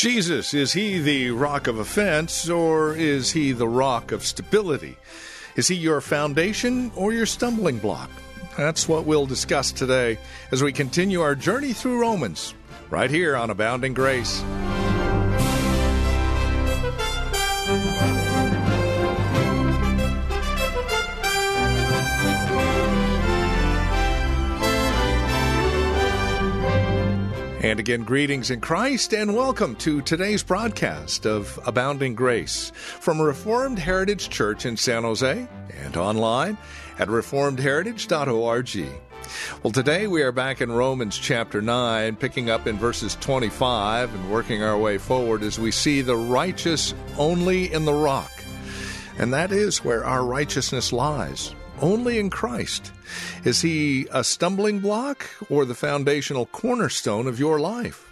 Jesus, is he the rock of offense or is he the rock of stability? Is he your foundation or your stumbling block? That's what we'll discuss today as we continue our journey through Romans, right here on Abounding Grace. And again, greetings in Christ and welcome to today's broadcast of Abounding Grace from Reformed Heritage Church in San Jose and online at reformedheritage.org. Well, today we are back in Romans chapter 9, picking up in verses 25 and working our way forward as we see the righteous only in the rock. And that is where our righteousness lies only in Christ. Is He a stumbling block or the foundational cornerstone of your life?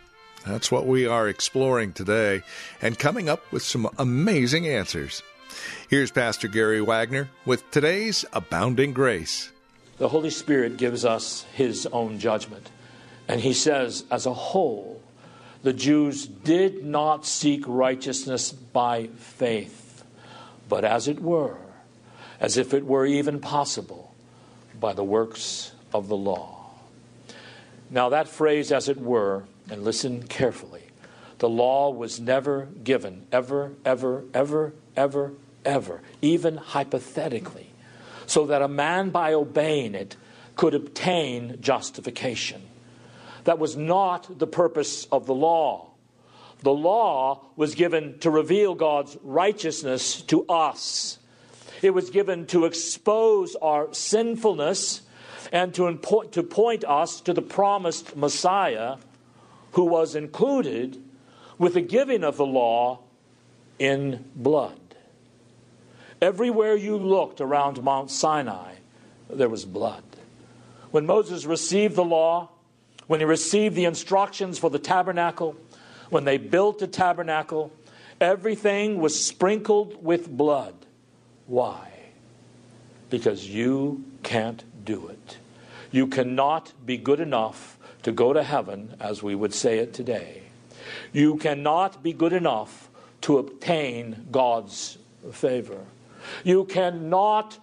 That's what we are exploring today and coming up with some amazing answers. Here's Pastor Gary Wagner with today's Abounding Grace. The Holy Spirit gives us His own judgment. And He says, as a whole, the Jews did not seek righteousness by faith, but as it were, as if it were even possible by the works of the law. Now, that phrase, as it were, and listen carefully, the law was never given, ever, ever, ever, ever, ever, even hypothetically, so that a man by obeying it could obtain justification. That was not the purpose of the law. The law was given to reveal God's righteousness to us it was given to expose our sinfulness and to, impo- to point us to the promised Messiah who was included with the giving of the law in blood. Everywhere you looked around Mount Sinai, there was blood. When Moses received the law, when he received the instructions for the tabernacle, when they built the tabernacle, everything was sprinkled with blood. Why? Because you can't do it. You cannot be good enough to go to heaven, as we would say it today. You cannot be good enough to obtain God's favor. You cannot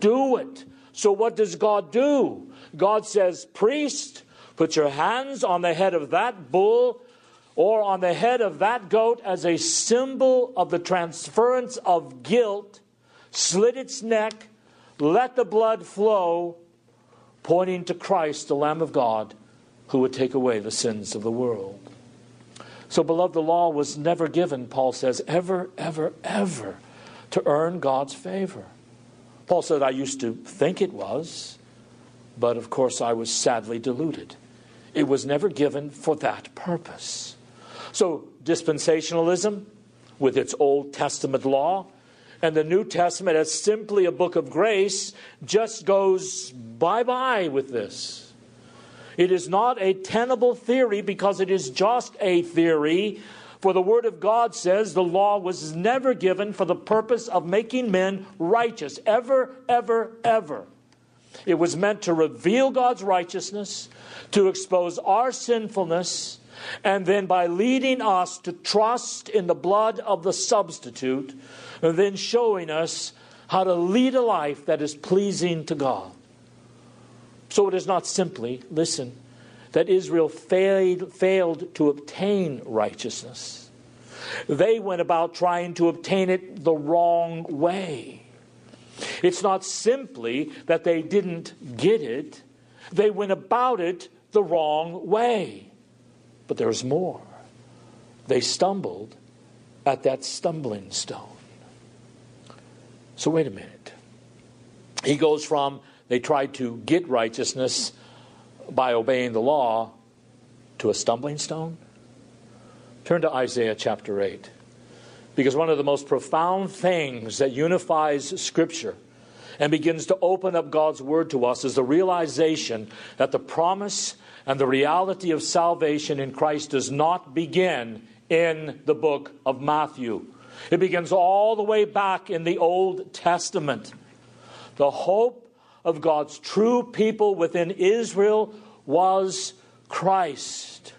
do it. So, what does God do? God says, Priest, put your hands on the head of that bull or on the head of that goat as a symbol of the transference of guilt slit its neck, let the blood flow, pointing to Christ, the Lamb of God, who would take away the sins of the world. So, beloved, the law was never given, Paul says, ever, ever, ever to earn God's favor. Paul said, I used to think it was, but of course I was sadly deluded. It was never given for that purpose. So, dispensationalism, with its Old Testament law, and the New Testament as simply a book of grace just goes bye bye with this. It is not a tenable theory because it is just a theory. For the Word of God says the law was never given for the purpose of making men righteous, ever, ever, ever. It was meant to reveal God's righteousness, to expose our sinfulness, and then by leading us to trust in the blood of the substitute, and then showing us how to lead a life that is pleasing to God. So it is not simply, listen, that Israel failed, failed to obtain righteousness. They went about trying to obtain it the wrong way. It's not simply that they didn't get it, they went about it the wrong way. But there's more. They stumbled at that stumbling stone. So, wait a minute. He goes from they tried to get righteousness by obeying the law to a stumbling stone? Turn to Isaiah chapter 8. Because one of the most profound things that unifies Scripture and begins to open up God's Word to us is the realization that the promise and the reality of salvation in Christ does not begin in the book of Matthew. It begins all the way back in the Old Testament. The hope of God's true people within Israel was Christ.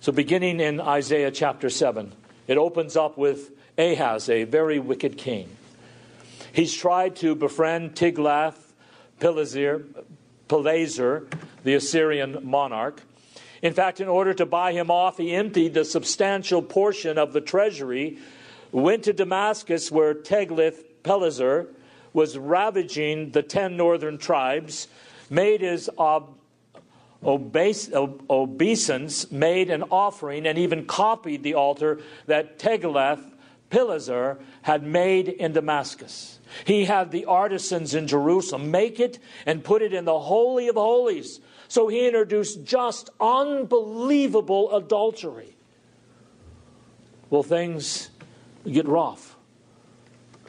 So, beginning in Isaiah chapter 7, it opens up with Ahaz, a very wicked king. He's tried to befriend Tiglath Pileser, Pileser, the Assyrian monarch. In fact, in order to buy him off, he emptied a substantial portion of the treasury, went to Damascus, where Tiglath-Pileser was ravaging the ten northern tribes, made his ob- obeis- obeisance, made an offering, and even copied the altar that Tiglath-Pileser had made in Damascus. He had the artisans in Jerusalem make it and put it in the Holy of Holies. So he introduced just unbelievable adultery. Well, things get rough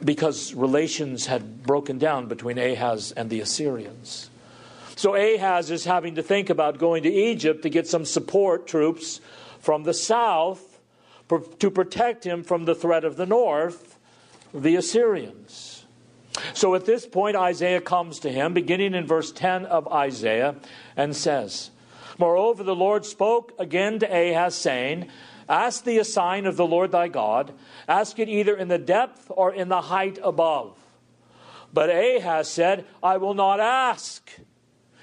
because relations had broken down between Ahaz and the Assyrians. So Ahaz is having to think about going to Egypt to get some support troops from the south to protect him from the threat of the north, the Assyrians. So at this point, Isaiah comes to him, beginning in verse 10 of Isaiah, and says, Moreover, the Lord spoke again to Ahaz, saying, Ask thee a sign of the Lord thy God, ask it either in the depth or in the height above. But Ahaz said, I will not ask.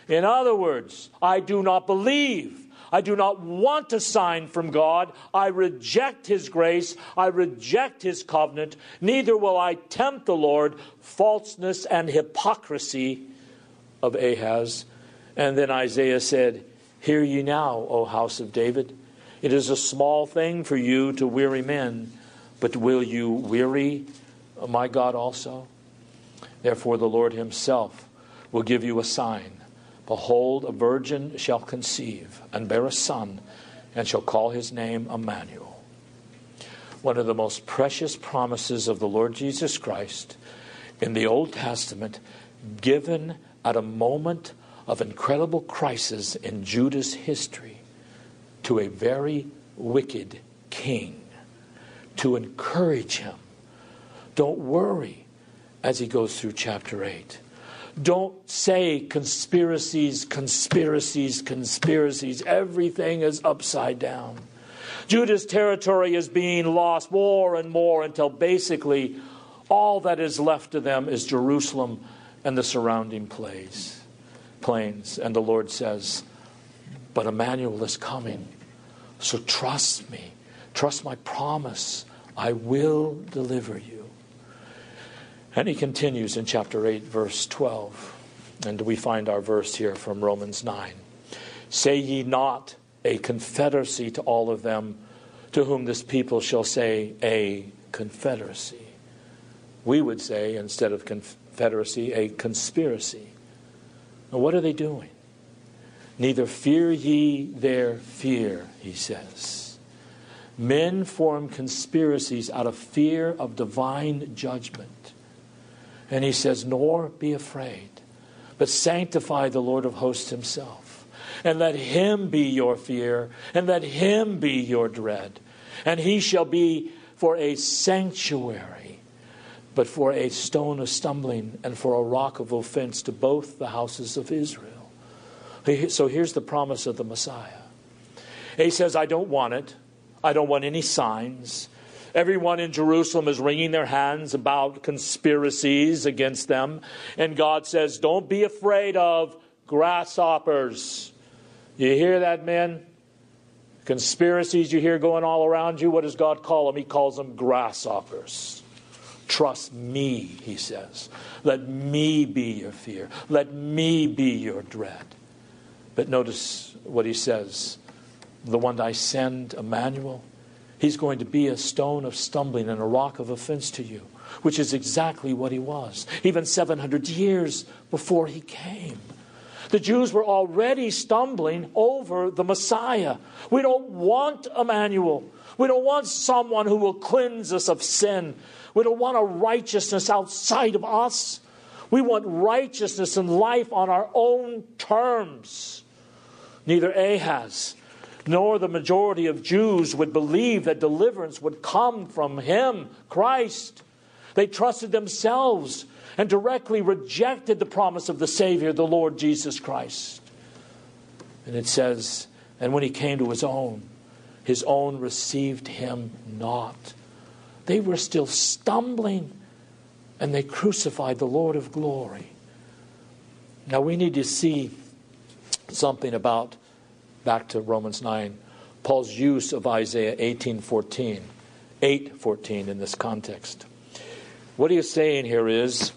In other words, I do not believe. I do not want a sign from God. I reject His grace. I reject His covenant. Neither will I tempt the Lord, falseness and hypocrisy of Ahaz. And then Isaiah said, Hear ye now, O house of David. It is a small thing for you to weary men, but will you weary my God also? Therefore, the Lord Himself will give you a sign. Behold, a virgin shall conceive and bear a son, and shall call his name Emmanuel. One of the most precious promises of the Lord Jesus Christ in the Old Testament, given at a moment of incredible crisis in Judah's history to a very wicked king to encourage him. Don't worry as he goes through chapter 8. Don't say conspiracies, conspiracies, conspiracies. Everything is upside down. Judah's territory is being lost more and more until basically all that is left to them is Jerusalem and the surrounding place, plains. And the Lord says, But Emmanuel is coming. So trust me. Trust my promise. I will deliver you. And he continues in chapter 8, verse 12. And we find our verse here from Romans 9. Say ye not a confederacy to all of them, to whom this people shall say a confederacy. We would say, instead of confederacy, a conspiracy. Now, what are they doing? Neither fear ye their fear, he says. Men form conspiracies out of fear of divine judgment. And he says, Nor be afraid, but sanctify the Lord of hosts himself. And let him be your fear, and let him be your dread. And he shall be for a sanctuary, but for a stone of stumbling, and for a rock of offense to both the houses of Israel. So here's the promise of the Messiah. He says, I don't want it. I don't want any signs. Everyone in Jerusalem is wringing their hands about conspiracies against them. And God says, Don't be afraid of grasshoppers. You hear that, men? Conspiracies you hear going all around you, what does God call them? He calls them grasshoppers. Trust me, he says. Let me be your fear. Let me be your dread. But notice what he says the one I send, Emmanuel, He's going to be a stone of stumbling and a rock of offense to you, which is exactly what he was, even 700 years before he came. The Jews were already stumbling over the Messiah. We don't want Emmanuel. We don't want someone who will cleanse us of sin. We don't want a righteousness outside of us. We want righteousness and life on our own terms. Neither Ahaz nor the majority of Jews would believe that deliverance would come from him, Christ. They trusted themselves and directly rejected the promise of the Savior, the Lord Jesus Christ. And it says, and when he came to his own, his own received him not. They were still stumbling, and they crucified the Lord of glory. Now we need to see something about, back to Romans 9, Paul's use of Isaiah 18:14, 8:14 in this context. What he is saying here is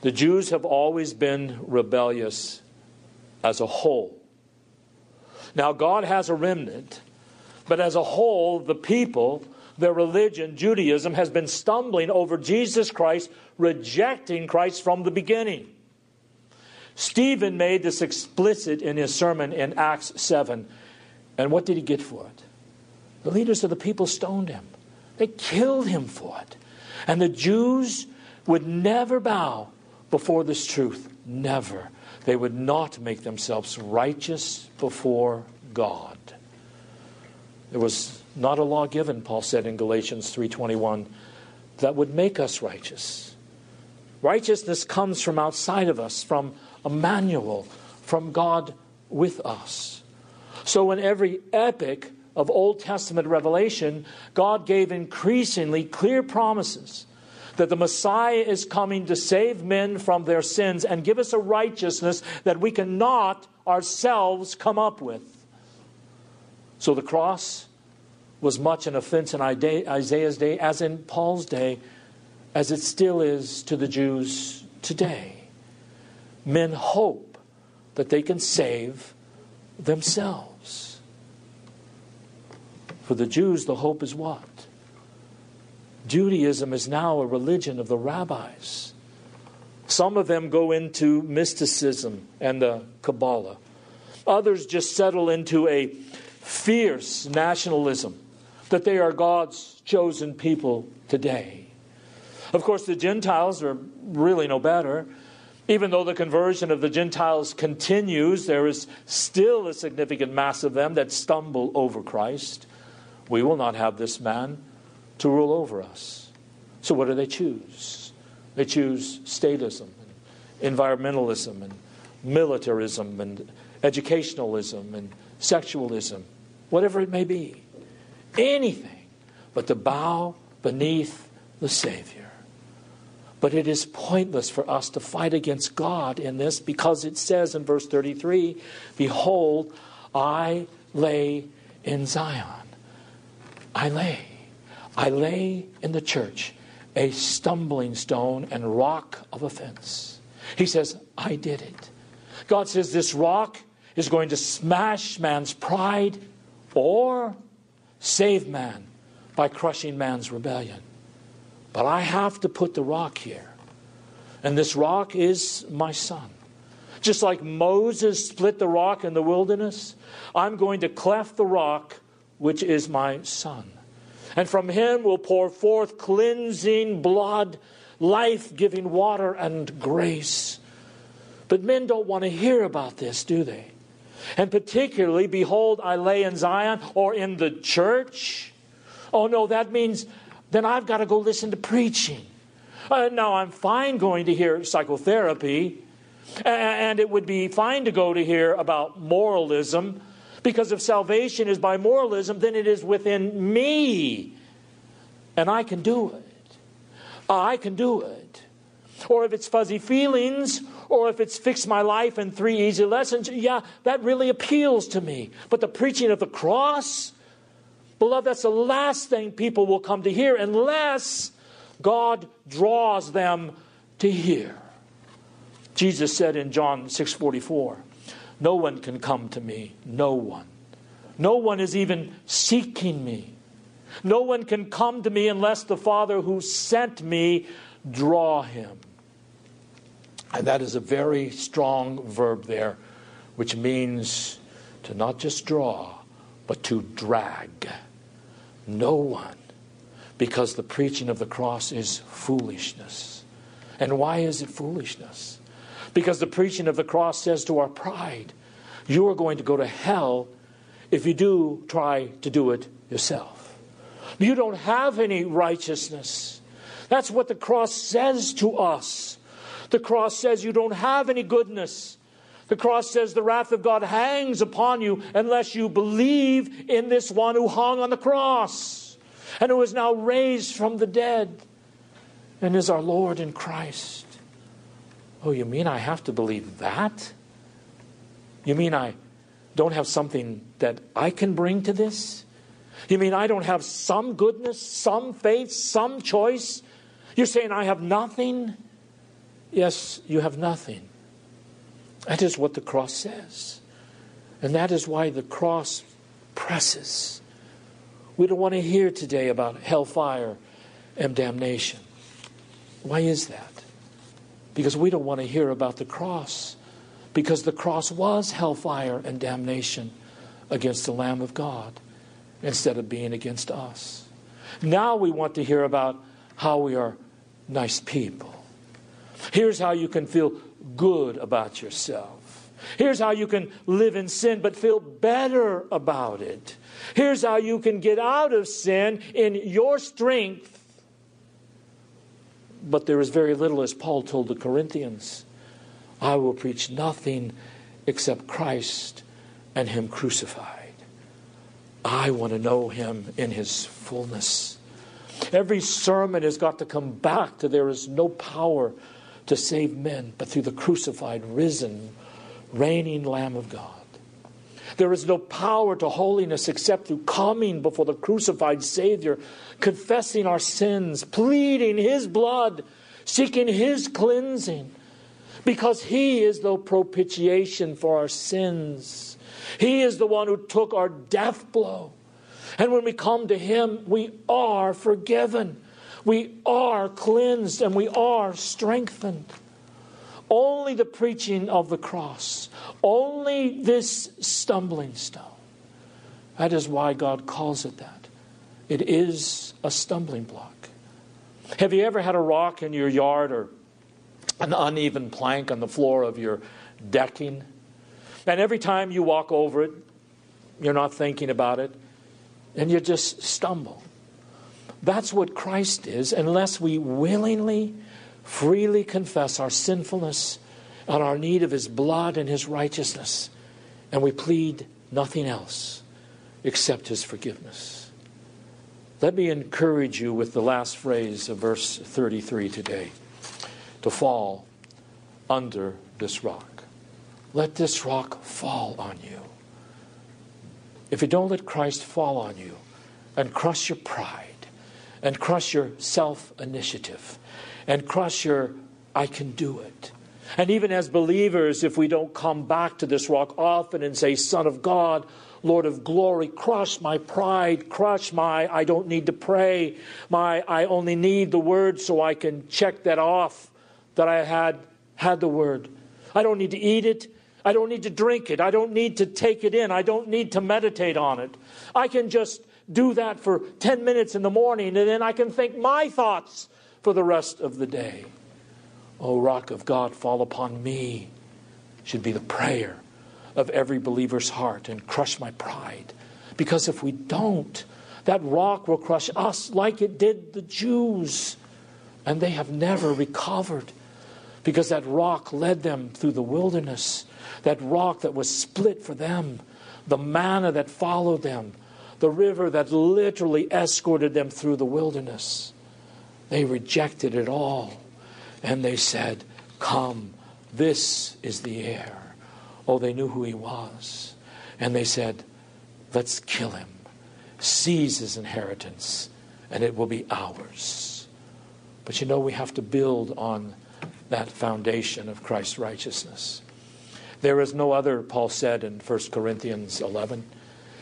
the Jews have always been rebellious as a whole. Now, God has a remnant, but as a whole, the people, their religion, Judaism, has been stumbling over Jesus Christ, rejecting Christ from the beginning. Stephen made this explicit in his sermon in Acts 7. And what did he get for it? The leaders of the people stoned him, they killed him for it. And the Jews would never bow before this truth. Never. They would not make themselves righteous before God. There was not a law given, Paul said in Galatians 3:21, that would make us righteous. Righteousness comes from outside of us, from Emmanuel, from God with us. So in every epic of Old Testament revelation, God gave increasingly clear promises that the Messiah is coming to save men from their sins and give us a righteousness that we cannot ourselves come up with. So the cross was much an offense in Isaiah's day, as in Paul's day, as it still is to the Jews today. Men hope that they can save themselves. For the Jews, the hope is what? Judaism is now a religion of the rabbis. Some of them go into mysticism and the Kabbalah. Others just settle into a fierce nationalism that they are God's chosen people today. Of course, the Gentiles are really no better. Even though the conversion of the Gentiles continues, there is still a significant mass of them that stumble over Christ. We will not have this man to rule over us. So, what do they choose? They choose statism, and environmentalism, and militarism, and educationalism, and sexualism, whatever it may be. Anything but to bow beneath the Savior. But it is pointless for us to fight against God in this because it says in verse 33 Behold, I lay in Zion. I lay. I lay in the church a stumbling stone and rock of offense. He says, I did it. God says this rock is going to smash man's pride or save man by crushing man's rebellion. But I have to put the rock here. And this rock is my son. Just like Moses split the rock in the wilderness, I'm going to cleft the rock, which is my son and from him will pour forth cleansing blood, life giving water, and grace. But men don't want to hear about this, do they? And particularly, behold, I lay in Zion or in the church. Oh no, that means then I've got to go listen to preaching. Uh, now, I'm fine going to hear psychotherapy, and it would be fine to go to hear about moralism because if salvation is by moralism, then it is within me. And I can do it. I can do it. Or if it's fuzzy feelings, or if it's fix my life in three easy lessons, yeah, that really appeals to me. But the preaching of the cross, beloved, that's the last thing people will come to hear unless God draws them to hear. Jesus said in John 6:44, no one can come to me. No one. No one is even seeking me. No one can come to me unless the Father who sent me draw him. And that is a very strong verb there which means to not just draw, but to drag. No one, because the preaching of the cross is foolishness. And why is it foolishness? Because the preaching of the cross says to our pride, you are going to go to hell if you do try to do it yourself. You don't have any righteousness. That's what the cross says to us. The cross says you don't have any goodness. The cross says the wrath of God hangs upon you unless you believe in this one who hung on the cross and who is now raised from the dead and is our Lord in Christ. Oh, you mean I have to believe that? You mean I don't have something that I can bring to this? You mean I don't have some goodness, some faith, some choice? You're saying I have nothing? Yes, you have nothing. That is what the cross says. And that is why the cross presses. We don't want to hear today about hellfire and damnation. Why is that? Because we don't want to hear about the cross. Because the cross was hellfire and damnation against the Lamb of God instead of being against us. Now we want to hear about how we are nice people. Here's how you can feel good about yourself. Here's how you can live in sin but feel better about it. Here's how you can get out of sin in your strength. But there is very little, as Paul told the Corinthians. I will preach nothing except Christ and Him crucified. I want to know Him in His fullness. Every sermon has got to come back to there is no power to save men, but through the crucified, risen, reigning Lamb of God. There is no power to holiness except through coming before the crucified Savior, confessing our sins, pleading His blood, seeking His cleansing, because He is the propitiation for our sins. He is the one who took our death blow. And when we come to Him, we are forgiven we are cleansed and we are strengthened. Only the preaching of the cross, only this stumbling stone. That is why God calls it that. It is a stumbling block. Have you ever had a rock in your yard or an uneven plank on the floor of your decking? And every time you walk over it, you're not thinking about it, and you just stumble. That's what Christ is, unless we willingly, freely confess our sinfulness and our need of His blood and His righteousness, and we plead nothing else except His forgiveness. Let me encourage you with the last phrase of verse 33 today to fall under this rock. Let this rock fall on you. If you don't let Christ fall on you and crush your pride, and crush your self initiative and crush your I can do it. And even as believers, if we don't come back to this rock often and say, Son of God, Lord of glory, crush my pride, crush my I don't need to pray, my I only need the word so I can check that off that I had had the word. I don't need to eat it. I don't need to drink it. I don't need to take it in. I don't need to meditate on it. I can just do that for 10 minutes in the morning, and then I can think my thoughts for the rest of the day. O rock of God, fall upon me, should be the prayer of every believer's heart and crush my pride. Because if we don't, that rock will crush us like it did the Jews. And they have never recovered because that rock led them through the wilderness. That rock that was split for them, the manna that followed them, the river that literally escorted them through the wilderness. They rejected it all and they said, Come, this is the heir. Oh, they knew who he was. And they said, Let's kill him, seize his inheritance, and it will be ours. But you know, we have to build on that foundation of Christ's righteousness. There is no other, Paul said in 1 Corinthians 11.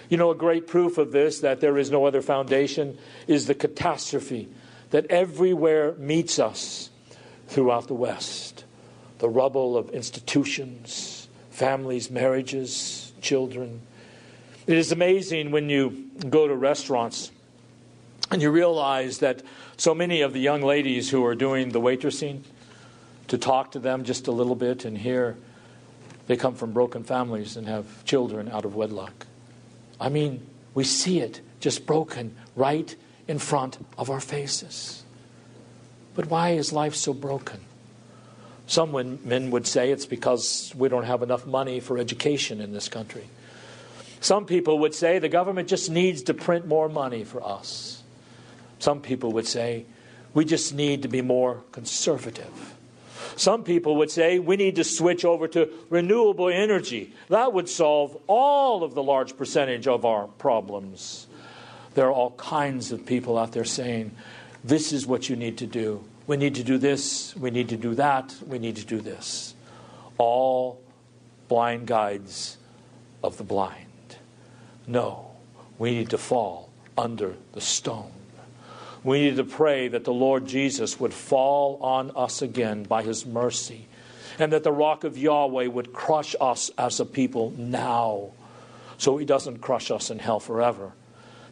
You know, a great proof of this, that there is no other foundation, is the catastrophe that everywhere meets us throughout the West. The rubble of institutions, families, marriages, children. It is amazing when you go to restaurants and you realize that so many of the young ladies who are doing the waitressing, to talk to them just a little bit and hear they come from broken families and have children out of wedlock. I mean, we see it just broken right in front of our faces. But why is life so broken? Some men would say it's because we don't have enough money for education in this country. Some people would say the government just needs to print more money for us. Some people would say we just need to be more conservative. Some people would say we need to switch over to renewable energy. That would solve all of the large percentage of our problems. There are all kinds of people out there saying, this is what you need to do. We need to do this, we need to do that, we need to do this. All blind guides of the blind. No, we need to fall under the stone. We need to pray that the Lord Jesus would fall on us again by his mercy, and that the rock of Yahweh would crush us as a people now, so he doesn't crush us in hell forever.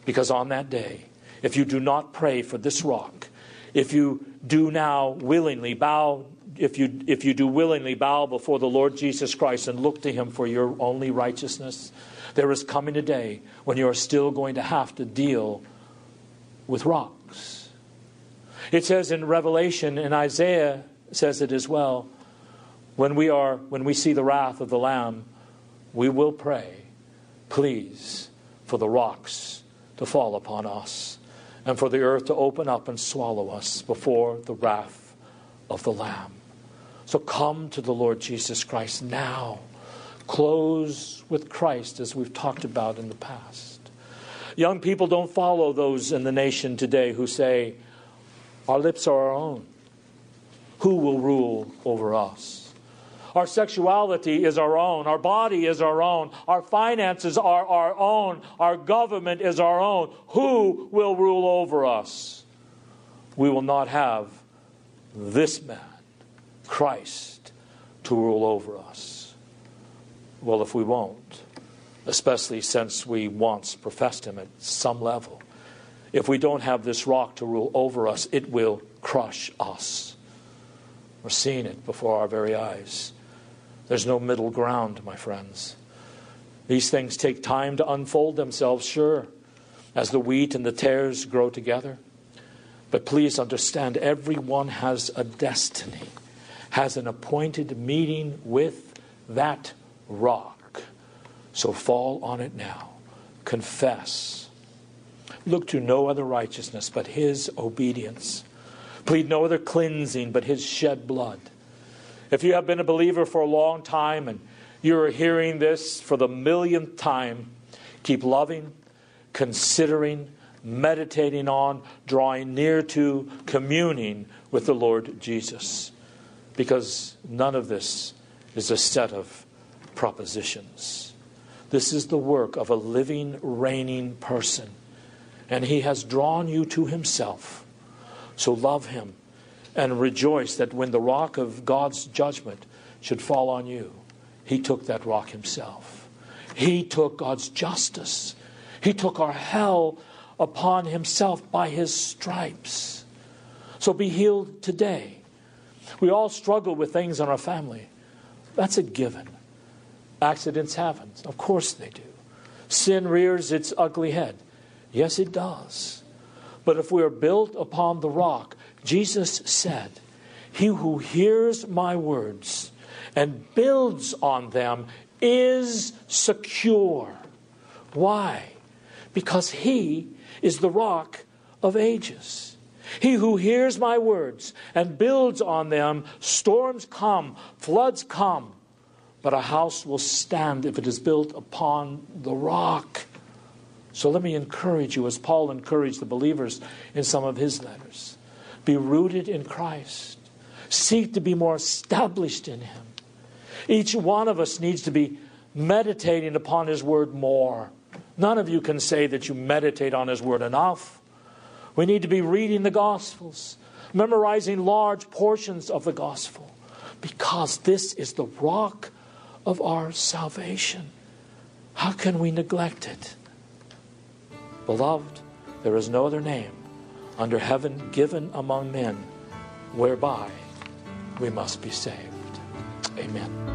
Because on that day, if you do not pray for this rock, if you do now willingly bow if you if you do willingly bow before the Lord Jesus Christ and look to him for your only righteousness there is coming a day when you are still going to have to deal with rock it says in Revelation, and Isaiah says it as well, when we are when we see the wrath of the Lamb, we will pray, please, for the rocks to fall upon us, and for the earth to open up and swallow us before the wrath of the Lamb. So come to the Lord Jesus Christ now. Close with Christ as we've talked about in the past. Young people don't follow those in the nation today who say, our lips are our own. Who will rule over us? Our sexuality is our own. Our body is our own. Our finances are our own. Our government is our own. Who will rule over us? We will not have this man, Christ, to rule over us. Well, if we won't, especially since we once professed him at some level, if we don't have this rock to rule over us, it will crush us. We're seeing it before our very eyes. There's no middle ground, my friends. These things take time to unfold themselves, sure, as the wheat and the tares grow together. But please understand, everyone has a destiny, has an appointed meeting with that rock. So fall on it now. Confess Look to no other righteousness but his obedience. Plead no other cleansing but his shed blood. If you have been a believer for a long time and you are hearing this for the millionth time, keep loving, considering, meditating on, drawing near to, communing with the Lord Jesus. Because none of this is a set of propositions. This is the work of a living, reigning person and he has drawn you to himself. So love him and rejoice that when the rock of God's judgment should fall on you, he took that rock himself. He took God's justice. He took our hell upon himself by his stripes. So be healed today. We all struggle with things in our family. That's a given. Accidents happen. Of course they do. Sin rears its ugly head. Yes, it does. But if we are built upon the rock, Jesus said, He who hears my words and builds on them is secure. Why? Because He is the rock of ages. He who hears my words and builds on them, storms come, floods come, but a house will stand if it is built upon the rock. So let me encourage you, as Paul encouraged the believers in some of his letters be rooted in Christ, seek to be more established in Him. Each one of us needs to be meditating upon His Word more. None of you can say that you meditate on His Word enough. We need to be reading the Gospels, memorizing large portions of the Gospel, because this is the rock of our salvation. How can we neglect it? Beloved, there is no other name under heaven given among men whereby we must be saved. Amen.